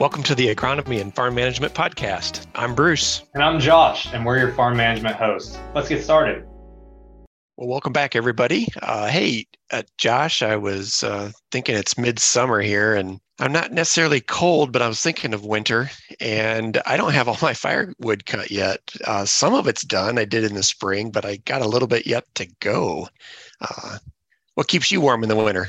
Welcome to the Agronomy and Farm Management Podcast. I'm Bruce. And I'm Josh, and we're your farm management hosts. Let's get started. Well, welcome back, everybody. Uh, hey, uh, Josh, I was uh, thinking it's midsummer here, and I'm not necessarily cold, but I was thinking of winter, and I don't have all my firewood cut yet. Uh, some of it's done. I did in the spring, but I got a little bit yet to go. Uh, what keeps you warm in the winter?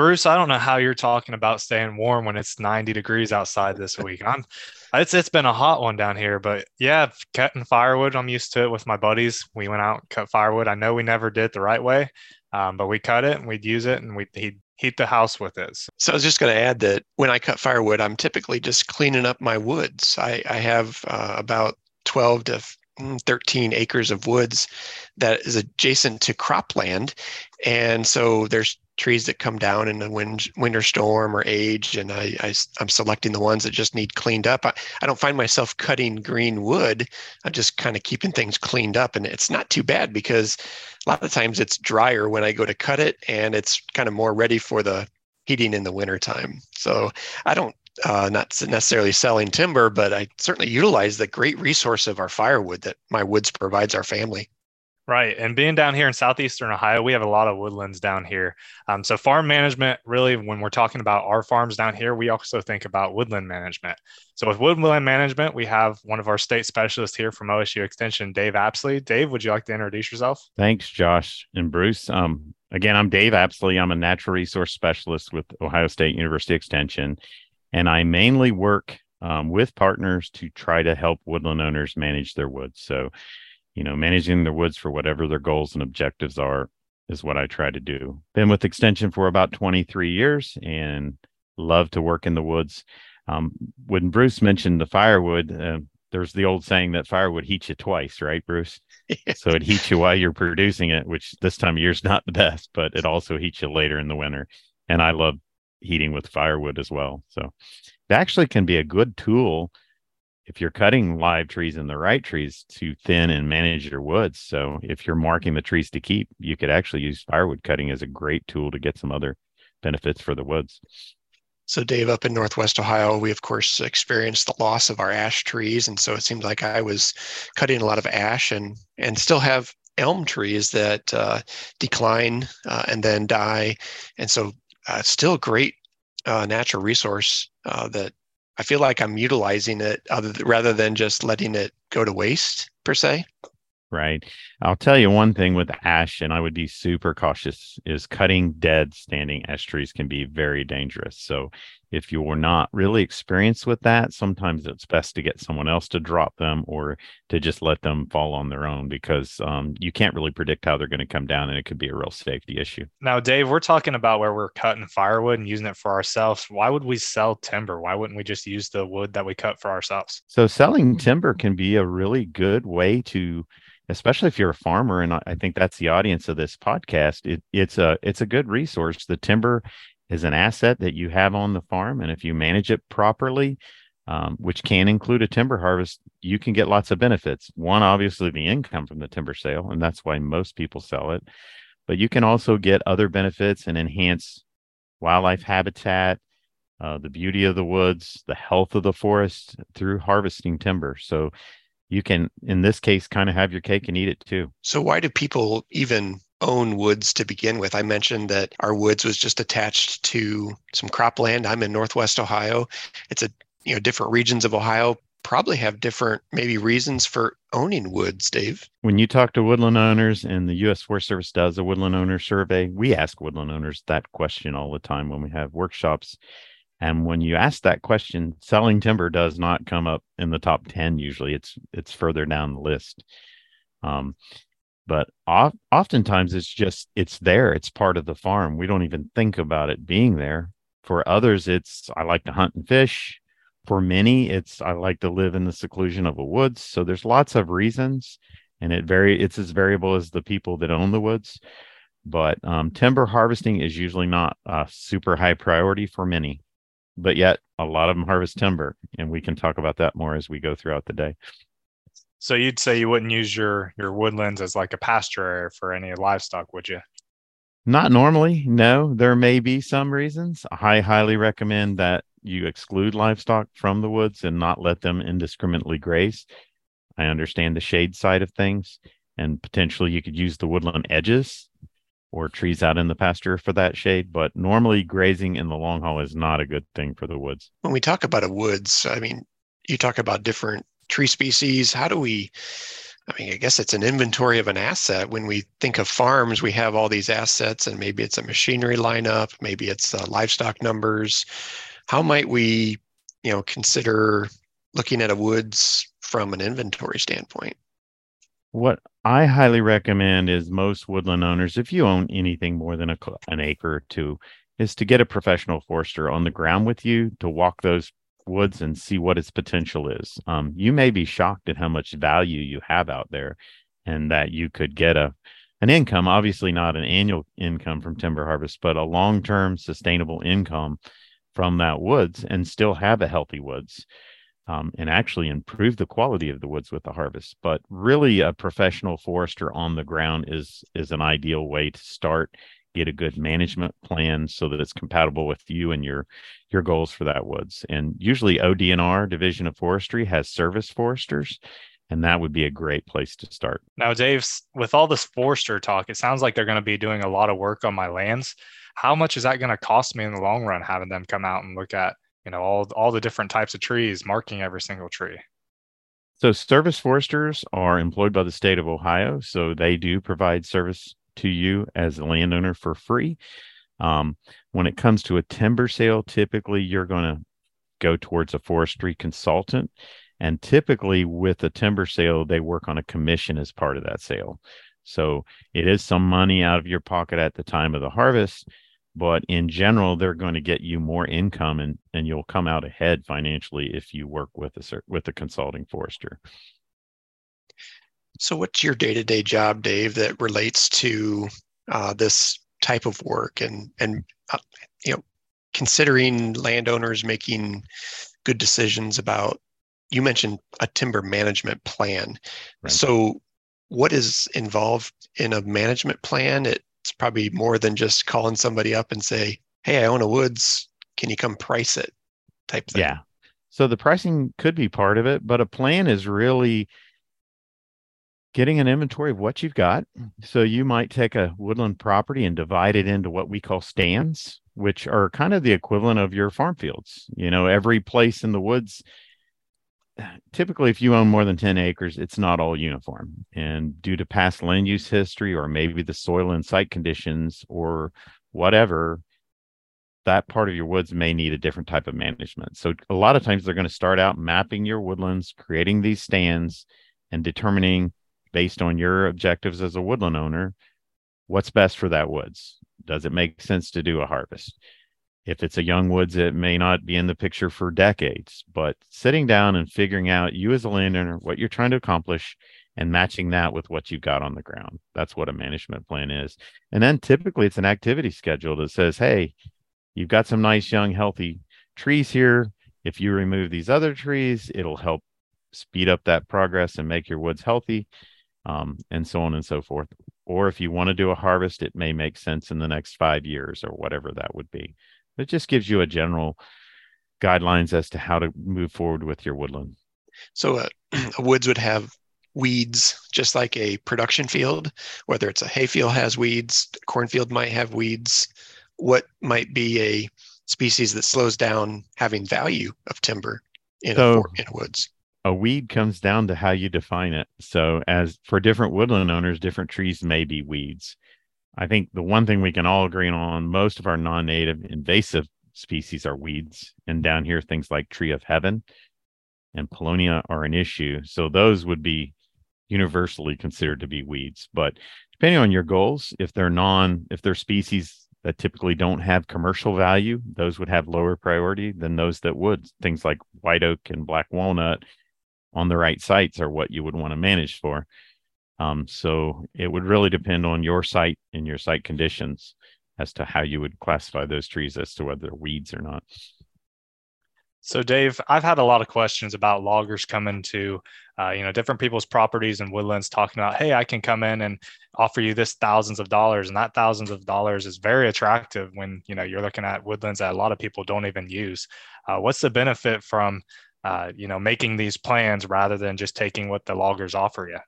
Bruce, I don't know how you're talking about staying warm when it's 90 degrees outside this week. I'm it's it's been a hot one down here, but yeah, cutting firewood, I'm used to it with my buddies. We went out and cut firewood. I know we never did it the right way, um, but we cut it and we'd use it and we'd he'd heat the house with it. So I was just going to add that when I cut firewood, I'm typically just cleaning up my woods. I, I have uh, about 12 to 13 acres of woods that is adjacent to cropland. And so there's trees that come down in a wind, winter storm or age, and I, I, am selecting the ones that just need cleaned up. I, I don't find myself cutting green wood. I'm just kind of keeping things cleaned up, and it's not too bad because a lot of times it's drier when I go to cut it, and it's kind of more ready for the heating in the wintertime. So I don't uh, not necessarily selling timber, but I certainly utilize the great resource of our firewood that my woods provides our family. Right. And being down here in southeastern Ohio, we have a lot of woodlands down here. Um, so, farm management really, when we're talking about our farms down here, we also think about woodland management. So, with woodland management, we have one of our state specialists here from OSU Extension, Dave Apsley. Dave, would you like to introduce yourself? Thanks, Josh and Bruce. Um, again, I'm Dave Apsley. I'm a natural resource specialist with Ohio State University Extension, and I mainly work um, with partners to try to help woodland owners manage their woods. So, you know, managing their woods for whatever their goals and objectives are is what I try to do. Been with Extension for about 23 years and love to work in the woods. Um, when Bruce mentioned the firewood, uh, there's the old saying that firewood heats you twice, right, Bruce? so it heats you while you're producing it, which this time of year is not the best, but it also heats you later in the winter. And I love heating with firewood as well. So it actually can be a good tool if you're cutting live trees and the right trees to thin and manage your woods. So if you're marking the trees to keep, you could actually use firewood cutting as a great tool to get some other benefits for the woods. So, Dave, up in Northwest Ohio, we of course experienced the loss of our ash trees, and so it seemed like I was cutting a lot of ash and and still have elm trees that uh, decline uh, and then die, and so uh, still a great uh, natural resource uh, that I feel like I'm utilizing it other rather than just letting it go to waste per se. Right. I'll tell you one thing with ash, and I would be super cautious, is cutting dead standing ash trees can be very dangerous. So if you're not really experienced with that, sometimes it's best to get someone else to drop them or to just let them fall on their own because um, you can't really predict how they're going to come down and it could be a real safety issue. Now, Dave, we're talking about where we're cutting firewood and using it for ourselves. Why would we sell timber? Why wouldn't we just use the wood that we cut for ourselves? So, selling timber can be a really good way to especially if you're a farmer and i think that's the audience of this podcast it, it's a it's a good resource the timber is an asset that you have on the farm and if you manage it properly um, which can include a timber harvest you can get lots of benefits. One obviously the income from the timber sale and that's why most people sell it. But you can also get other benefits and enhance wildlife habitat uh, the beauty of the woods the health of the forest through harvesting timber. So you can in this case kind of have your cake and eat it too. So why do people even own woods to begin with. I mentioned that our woods was just attached to some cropland. I'm in northwest ohio. It's a you know different regions of ohio probably have different maybe reasons for owning woods dave. When you talk to woodland owners and the u.s forest service does a woodland owner survey we ask woodland owners that question all the time when we have workshops. And when you ask that question, selling timber does not come up in the top 10 usually. It's it's further down the list. Um, but oft, oftentimes it's just it's there. It's part of the farm. We don't even think about it being there. For others, it's I like to hunt and fish. For many, it's I like to live in the seclusion of the woods. So there's lots of reasons, and it very it's as variable as the people that own the woods. But um, timber harvesting is usually not a super high priority for many but yet a lot of them harvest timber and we can talk about that more as we go throughout the day so you'd say you wouldn't use your your woodlands as like a pasture area for any livestock would you not normally no there may be some reasons i highly recommend that you exclude livestock from the woods and not let them indiscriminately graze. I understand the shade side of things, and potentially you could use the woodland edges or trees out in the pasture for that shade. But normally, grazing in the long haul is not a good thing for the woods. When we talk about a woods, I mean, you talk about different tree species. How do we? I mean, I guess it's an inventory of an asset. When we think of farms, we have all these assets, and maybe it's a machinery lineup, maybe it's uh, livestock numbers. How might we, you know, consider looking at a woods from an inventory standpoint? What I highly recommend is most woodland owners, if you own anything more than a, an acre or two, is to get a professional forester on the ground with you to walk those woods and see what its potential is. Um, you may be shocked at how much value you have out there and that you could get a an income, obviously not an annual income from timber harvest, but a long-term sustainable income from that woods and still have a healthy woods um, and actually improve the quality of the woods with the harvest. But really, a professional forester on the ground is is an ideal way to start. Get a good management plan so that it's compatible with you and your your goals for that woods. And usually, ODNR Division of Forestry has service foresters, and that would be a great place to start. Now, Dave, with all this forester talk, it sounds like they're going to be doing a lot of work on my lands. How much is that going to cost me in the long run having them come out and look at you know all all the different types of trees marking every single tree so service foresters are employed by the state of ohio so they do provide service to you as a landowner for free. Um, when it comes to a timber sale typically you're going to go towards a forestry consultant. And typically with a timber sale they work on a commission as part of that sale. So it is some money out of your pocket at the time of the harvest but in general they're going to get you more income and and you'll come out ahead financially if you work with a with a consulting forester so what's your day-to-day job dave that relates to uh, this type of work and and uh, you know considering landowners making good decisions about you mentioned a timber management plan right. so what is involved in a management plan it's probably more than just calling somebody up and say, "Hey, I own a woods. Can you come price it?" type thing. Yeah. So the pricing could be part of it, but a plan is really getting an inventory of what you've got. Mm. So you might take a woodland property and divide it into what we call stands, which are kind of the equivalent of your farm fields. You know, every place in the woods typically if you own more than 10 acres it's not all uniform and due to past land use history or maybe the soil and site conditions or whatever that part of your woods may need a different type of management so a lot of times they're going to start out mapping your woodlands creating these stands and determining based on your objectives as a woodland owner what's best for that woods does it make sense to do a harvest if it's a young woods, it may not be in the picture for decades, but sitting down and figuring out you as a landowner, what you're trying to accomplish, and matching that with what you've got on the ground. That's what a management plan is. And then typically it's an activity schedule that says, hey, you've got some nice, young, healthy trees here. If you remove these other trees, it'll help speed up that progress and make your woods healthy, um, and so on and so forth. Or if you want to do a harvest, it may make sense in the next five years or whatever that would be. It just gives you a general guidelines as to how to move forward with your woodland. So uh, a woods would have weeds just like a production field, whether it's a hayfield has weeds, cornfield might have weeds. What might be a species that slows down having value of timber in, so, a, in a woods? A weed comes down to how you define it. So, as for different woodland owners, different trees may be weeds. I think the one thing we can all agree on most of our non native invasive species are weeds. And down here, things like tree of heaven and paulownia are an issue. So those would be universally considered to be weeds. But depending on your goals, if they're non, if they're species that typically don't have commercial value, those would have lower priority than those that would. Things like white oak and black walnut on the right sites are what you would want to manage for. Um, so it would really depend on your site and your site conditions as to how you would classify those trees as to whether they're weeds or not. So, Dave, I've had a lot of questions about loggers coming to, uh, you know, different people's properties and woodlands, talking about, hey, I can come in and offer you this thousands of dollars, and that thousands of dollars is very attractive when you know you're looking at woodlands that a lot of people don't even use. Uh, what's the benefit from, uh, you know, making these plans rather than just taking what the loggers offer you?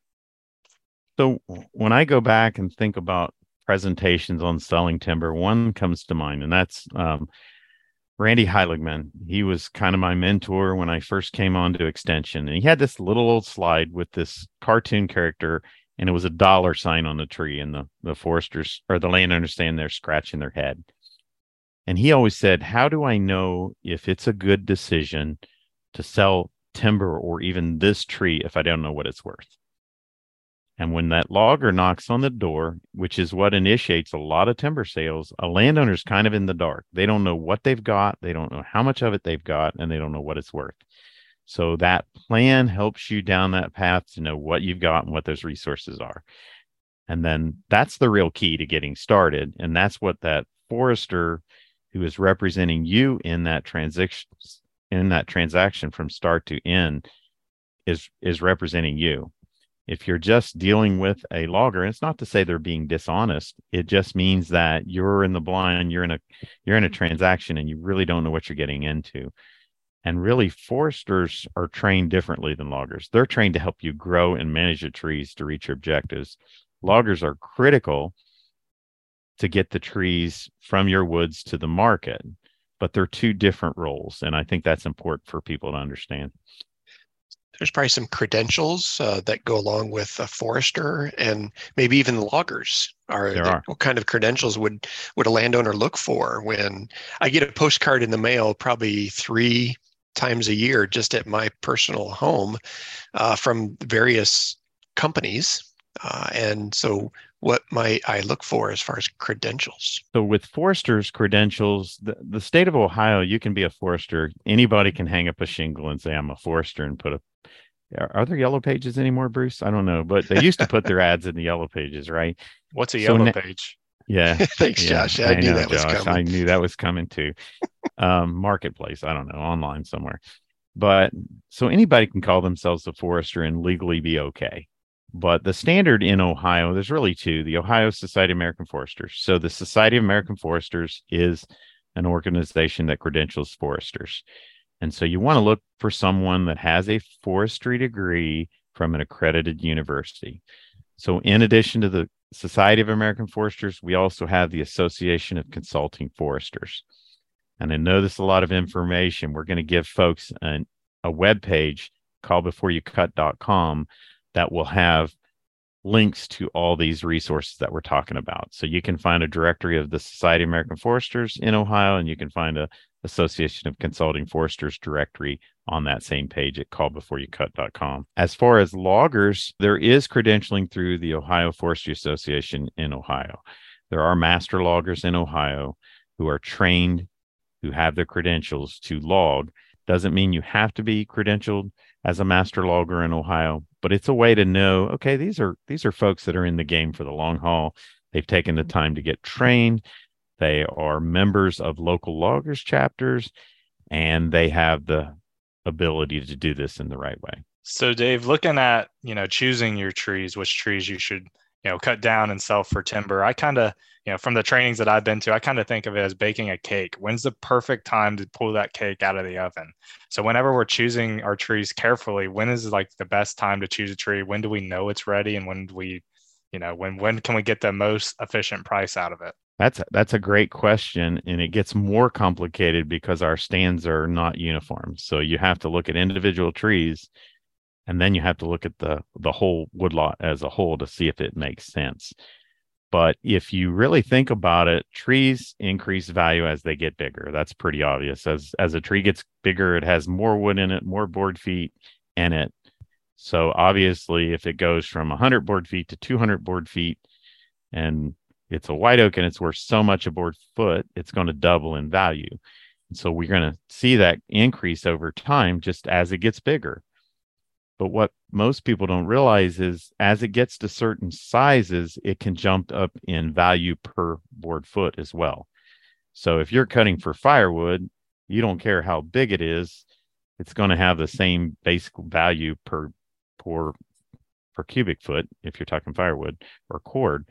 So, when I go back and think about presentations on selling timber, one comes to mind, and that's um, Randy Heiligmann. He was kind of my mentor when I first came on to Extension. And he had this little old slide with this cartoon character, and it was a dollar sign on the tree. And the, the foresters or the landowners stand there scratching their head. And he always said, How do I know if it's a good decision to sell timber or even this tree if I don't know what it's worth? And when that logger knocks on the door, which is what initiates a lot of timber sales, a landowner's kind of in the dark. They don't know what they've got, they don't know how much of it they've got, and they don't know what it's worth. So that plan helps you down that path to know what you've got and what those resources are. And then that's the real key to getting started. And that's what that forester who is representing you in that transaction in that transaction from start to end is is representing you. If you're just dealing with a logger it's not to say they're being dishonest it just means that you're in the blind you're in a you're in a transaction and you really don't know what you're getting into. And really foresters are trained differently than loggers. They're trained to help you grow and manage your trees to reach your objectives. Loggers are critical to get the trees from your woods to the market but they're two different roles and i think that's important for people to understand there's probably some credentials uh, that go along with a forester and maybe even loggers are, there are. what kind of credentials would would a landowner look for when i get a postcard in the mail probably three times a year just at my personal home uh, from various companies uh, and so what might I look for as far as credentials? So with foresters credentials, the, the state of Ohio, you can be a forester. Anybody can hang up a shingle and say I'm a forester and put a are there yellow pages anymore, Bruce? I don't know, but they used to put their ads in the yellow pages, right? What's a so yellow page? Yeah. Thanks, yeah, Josh. I, I knew know, that was coming. I knew that was coming too. um, marketplace, I don't know, online somewhere. But so anybody can call themselves a forester and legally be okay. But the standard in Ohio, there's really two the Ohio Society of American Foresters. So the Society of American Foresters is an organization that credentials foresters. And so you want to look for someone that has a forestry degree from an accredited university. So, in addition to the Society of American Foresters, we also have the Association of Consulting Foresters. And I know this is a lot of information. We're going to give folks an, a web page callbeforeyoucut.com that will have links to all these resources that we're talking about. So you can find a directory of the Society of American Foresters in Ohio, and you can find a Association of Consulting Foresters directory on that same page at callbeforeyoucut.com. As far as loggers, there is credentialing through the Ohio Forestry Association in Ohio. There are master loggers in Ohio who are trained, who have the credentials to log. Doesn't mean you have to be credentialed as a master logger in Ohio, but it's a way to know okay these are these are folks that are in the game for the long haul. They've taken the mm-hmm. time to get trained. They are members of local loggers chapters and they have the ability to do this in the right way. So dave looking at you know choosing your trees which trees you should you know cut down and sell for timber. I kind of you know from the trainings that i've been to i kind of think of it as baking a cake. When's the perfect time to pull that cake out of the oven? So whenever we're choosing our trees carefully when is like the best time to choose a tree? When do we know it's ready? And when do we you know when when can we get the most efficient price out of it? That's a, that's a great question and it gets more complicated because our stands are not uniform. So you have to look at individual trees and then you have to look at the the whole woodlot as a whole to see if it makes sense. But if you really think about it trees increase value as they get bigger. That's pretty obvious. As as a tree gets bigger it has more wood in it more board feet in it. So obviously if it goes from 100 board feet to 200 board feet and it's a white oak and it's worth so much a board foot it's going to double in value. And so we're going to see that increase over time just as it gets bigger but what most people don't realize is as it gets to certain sizes, it can jump up in value per board foot as well. So if you're cutting for firewood, You don't care how big it is, it's going to have the same basic value per per per cubic foot if you're talking firewood or cord.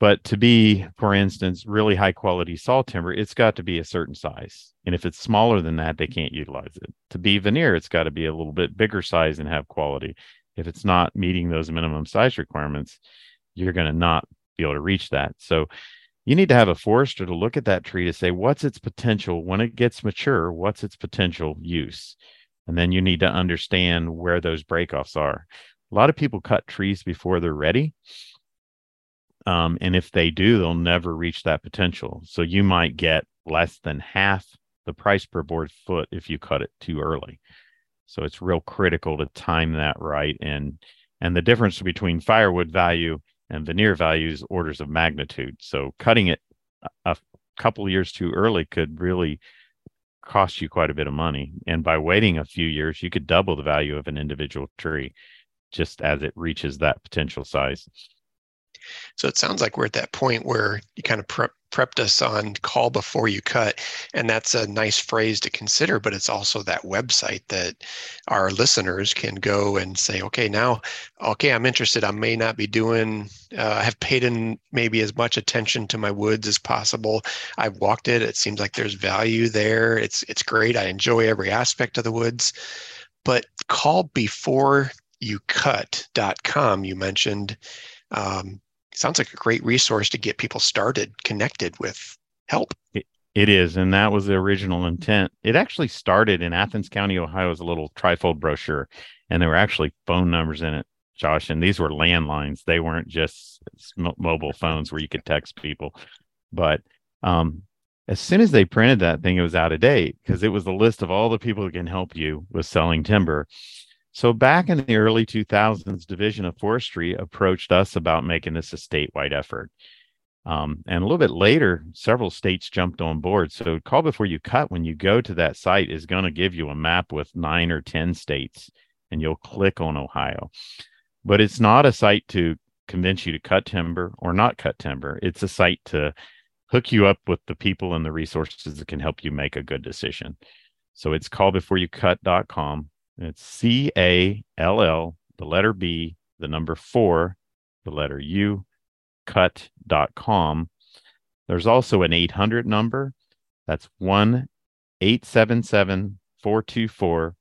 But to be, for instance, really high quality saw timber, it's got to be a certain size. And if it's smaller than that, they mm-hmm. can't utilize it. To be veneer, it's got to be a little bit bigger size and have quality. If it's not meeting those minimum size requirements, you're going to not be able to reach that. So you need to have a forester to look at that tree to say, what's its potential when it gets mature? What's its potential use? And then you need to understand where those breakoffs are. A lot of people cut trees before they're ready um, and if they do, they'll never reach that potential. So you might get less than half the price per board foot if you cut it too early. So it's real critical to time that right. And and the difference between firewood value and veneer value is orders of magnitude. So cutting it a couple years too early could really cost you quite a bit of money. And by waiting a few years, you could double the value of an individual tree just as it reaches that potential size. So it sounds like we're at that point where you kind of prep, prepped us on call before you cut. And that's a nice phrase to consider, but it's also that website that our listeners can go and say, okay, now, okay, I'm interested. I may not be doing, uh, I have paid in maybe as much attention to my woods as possible. I've walked it. It seems like there's value there. It's, it's great. I enjoy every aspect of the woods. But call before you cut.com, you mentioned. Um, sounds like a great resource to get people started connected with help. It, it is, and that was the original intent. It actually started in Athens County, Ohio, as a little trifold brochure, and there were actually phone numbers in it, Josh. And these were landlines; they weren't just mobile phones where you could text people. But um, as soon as they printed that thing, it was out of date because it was the list of all the people who can help you with selling timber. So back in the early 2000s, Division of Forestry approached us about making this a statewide effort. Um, and a little bit later, several states jumped on board. So call before you cut when you go to that site is going to give you a map with nine or 10 states, and you'll click on Ohio. But it's not a site to convince you to cut timber or not cut timber. It's a site to hook you up with the people and the resources that can help you make a good decision. So it's callbeforeyoucut.com it's C A L L, the letter B, the number four, the letter U, cut.com. There's also an 800 number. That's 1 877 424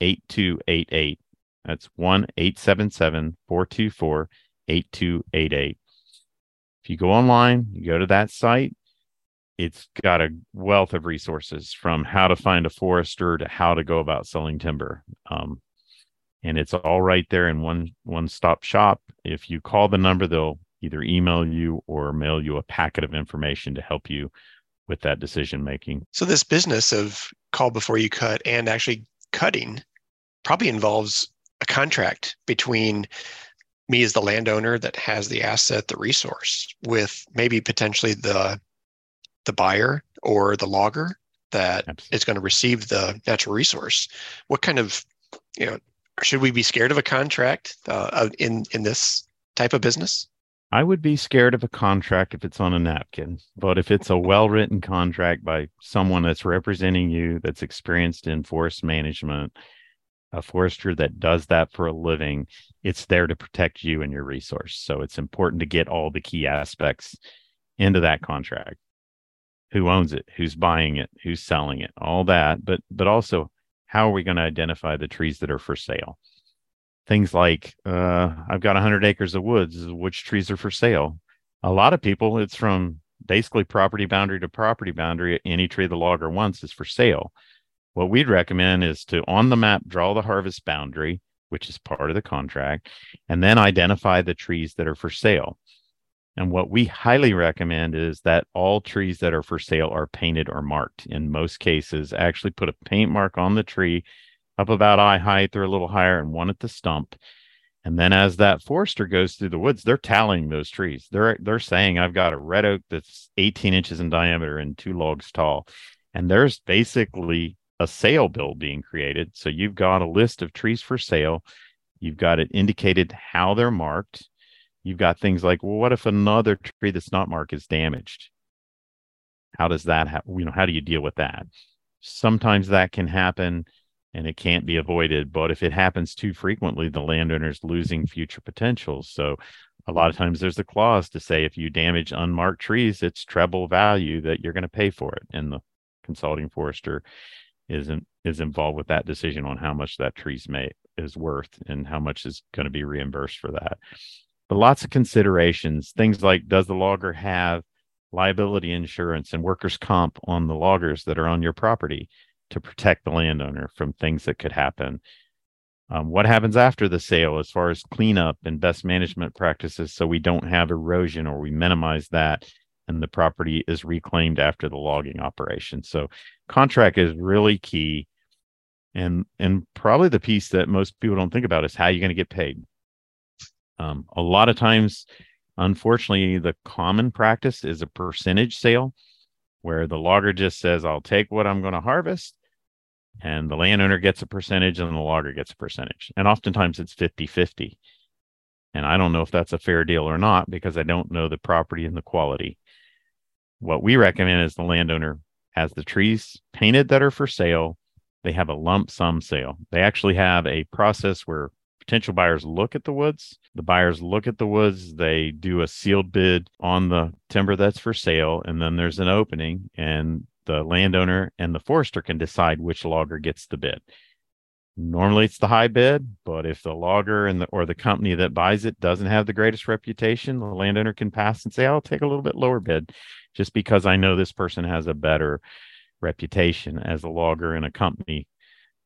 8288. That's 1 877 424 8288. If you go online, you go to that site, it's got a wealth of resources from how to find a forester to how to go about selling timber. Um, and it's all right there in one one stop shop. If you call the number, they'll either email you or mail you a packet of information to help you with that decision making. So this business of call before you cut and actually cutting probably involves a contract between me as the landowner that has the asset, the resource, with maybe potentially the the buyer or the logger that Absolutely. is going to receive the natural resource. What kind of, you know, should we be scared of a contract uh, in in this type of business? I would be scared of a contract if it's on a napkin, but if it's a well written contract by someone that's representing you, that's experienced in forest management, a forester that does that for a living, it's there to protect you and your resource. So it's important to get all the key aspects into that contract who owns it, who's buying it, who's selling it, all that. But but also, how are we going to identify the trees that are for sale? Things like uh, I've got 100 acres of woods. Which trees are for sale? A lot of people, it's from basically property boundary to property boundary. Any tree the logger wants is for sale. What we'd recommend is to on the map draw the harvest boundary, which is part of the contract, and then identify the trees that are for sale. And what we highly recommend is that all trees that are for sale are painted or marked. In most cases, actually put a paint mark on the tree up about eye height or a little higher and one at the stump. And then as that forester goes through the woods, they're tallying those trees. They're they're saying I've got a red oak that's 18 inches in diameter and two logs tall. And there's basically a sale bill being created. So you've got a list of trees for sale. You've got it indicated how they're marked you've got things like, well, what if another tree that's not marked is damaged? How does that happen? You know, how do you deal with that? sometimes that can happen and it can't be avoided. But if it happens too frequently, the landowner's losing future potential. So a lot of times there's a clause to say if you damage unmarked trees, it's treble value that you're going to pay for it. And the consulting forester is is involved with that decision on how much that tree's may is worth and how much is going to be reimbursed for that. But lots of considerations, things like does the logger have liability insurance and workers' comp on the loggers that are on your property? to protect the landowner from things that could happen. Um, what happens after the sale as far as cleanup and best management practices so we don't have erosion or we minimize that and the property is reclaimed after the logging operation. So contract is really key. And and probably the piece that most people don't think about is how you're going to get paid. Um, a lot of times, unfortunately, the common practice is a percentage sale where the logger just says, I'll take what I'm going to harvest and the landowner gets a percentage and the logger gets a percentage. And oftentimes it's 50 50. And I don't know if that's a fair deal or not because I don't know the property and the quality. What we recommend is the landowner has the trees painted that are for sale. They have a lump sum sale. They actually have a process where potential buyers look at the woods. The buyers look at the woods. They do a sealed bid on the timber that's for sale. And then there's an opening, and the landowner and the forester can decide which logger gets the bid. Normally it's the high bid, but if the logger and the or the company that buys it doesn't have the greatest reputation, the landowner can pass and say, I'll take a little bit lower bid just because I know this person has a better reputation as a logger in a company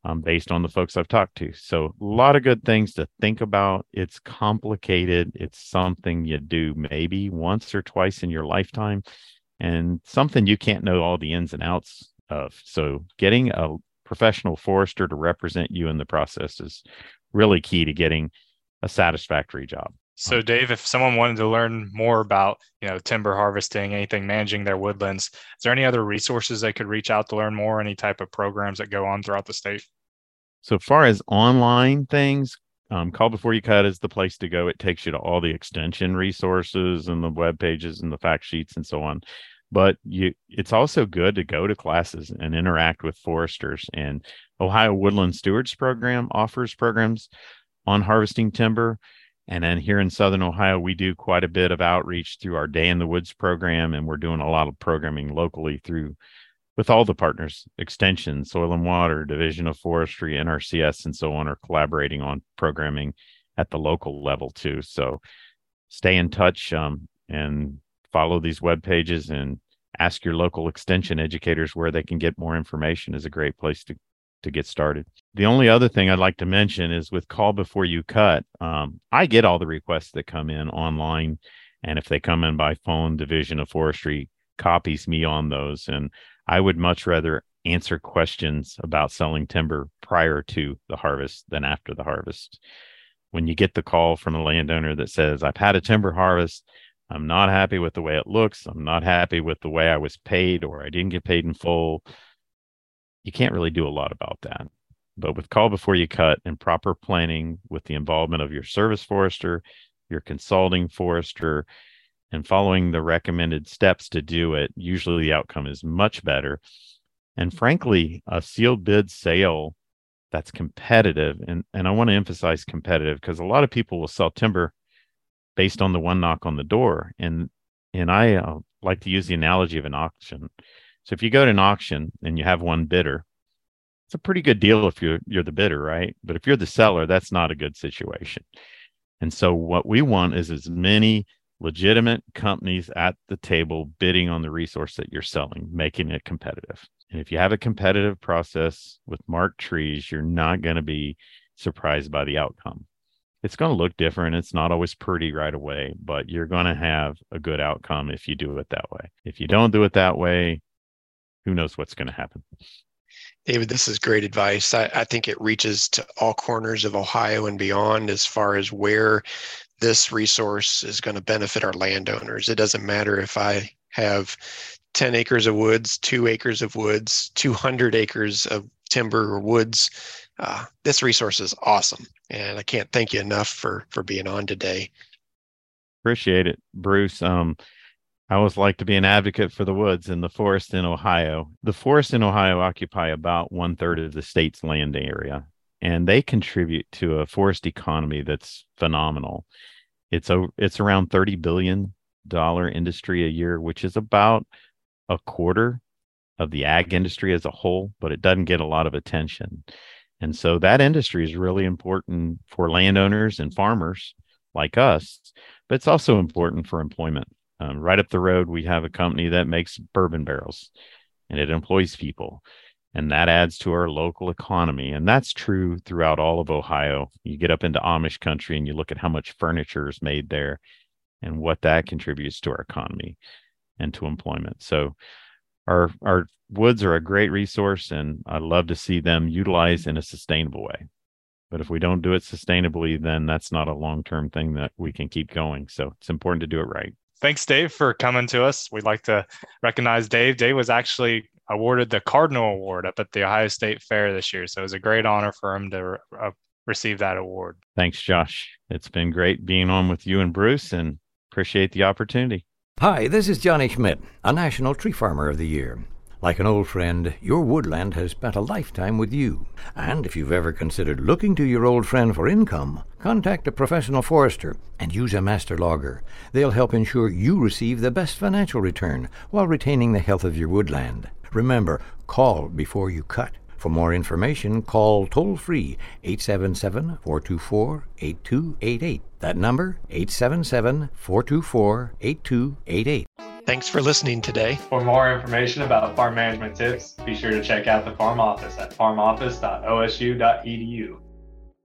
um, based on the folks I've talked to. So a lot of good things to think about. It's complicated. It's something you do maybe once or twice in your lifetime and something you can't know all the ins and outs of. So getting a professional forester to represent you in the process is really key to getting a satisfactory job. So Dave, if someone wanted to learn more about, you know, timber harvesting, anything managing their woodlands, is there any other resources they could reach out to learn more, any type of programs that go on throughout the state? So far as online things, um, call before you cut is the place to go. It takes you to all the extension resources and the web pages and the fact sheets and so on. But you it's also good to go to classes and interact with foresters. And ohio woodland stewards program offers programs on harvesting timber. And then here in southern ohio we do quite a bit of outreach through our day in the woods program. And we're doing a lot of programming locally through with all the partners, Extension, Soil and Water, Division of Forestry, NRCS, and so on, are collaborating on programming at the local level too. So stay in touch um, and follow these web pages and ask your local extension educators where they can get more information is a great place to to get started. The only other thing I'd like to mention is with call before you cut. Um, I get all the requests that come in online, and if they come in by phone, Division of Forestry copies me on those, and I would much rather answer questions about selling timber prior to the harvest than after the harvest. When you get the call from a landowner that says, I've had a timber harvest, I'm not happy with the way it looks, I'm not happy with the way I was paid, or I didn't get paid in full, you can't really do a lot about that. But with call before you cut and proper planning with the involvement of your service forester, your consulting forester, and following the recommended steps to do it, usually the outcome is much better. And frankly, a sealed bid sale that's competitive, and, and I want to emphasize competitive because a lot of people will sell timber based on the one knock on the door. And and I uh, like to use the analogy of an auction. So if you go to an auction and you have one bidder, it's a pretty good deal if you're you're the bidder, right? But if you're the seller, that's not a good situation. And so what we want is as many legitimate companies at the table bidding on the resource that you're selling, making it competitive. And if you have a competitive process with marked trees, you're not going to be surprised by the outcome. It's going to look different. It's not always pretty right away, but you're going to have a good outcome if you do it that way. If you don't do it that way, who knows what's going to happen? David, this is great advice. I, I, think it reaches to all corners of Ohio and beyond as far as where this resource is going to benefit our landowners. It doesn't matter if I have 10 acres of woods, two acres of woods, 200 acres of timber or woods. Uh, this resource is awesome. And I can't thank you enough for, for being on today. Appreciate it, Bruce. Um, I always like to be an advocate for the woods and the forest in Ohio. The forests in Ohio occupy about one third of the state's land area, and they contribute to a forest economy that's phenomenal. It's a it's around thirty billion dollar industry a year, which is about a quarter of the ag industry as a whole, but it doesn't get a lot of attention. And so that industry is really important for landowners and farmers like us, but it's also important for employment. Um, right up the road, we have a company that makes bourbon barrels and it employs people. And that adds to our local economy. And that's true throughout all of Ohio. You get up into Amish country and you look at how much furniture is made there and what that contributes to our economy and to employment. So our our woods are a great resource and I love to see them utilized in a sustainable way. But if we don't do it sustainably, then that's not a long-term thing that we can keep going. So it's important to do it right. Thanks, Dave, for coming to us. We'd like to recognize Dave. Dave was actually awarded the Cardinal Award up at the Ohio State Fair this year. So it was a great honor for him to uh, receive that award. Thanks, Josh. It's been great being on with you and Bruce and appreciate the opportunity. Hi, this is Johnny Schmidt, a National Tree Farmer of the Year. Like an old friend, your woodland has spent a lifetime with you. And if you've ever considered looking to your old friend for income, contact a professional forester and use a master logger. They'll help ensure you receive the best financial return while retaining the health of your woodland. Remember, call before you cut. For more information, call toll free 877 424 8288. That number, 877 424 8288. Thanks for listening today. For more information about farm management tips, be sure to check out the Farm Office at farmoffice.osu.edu.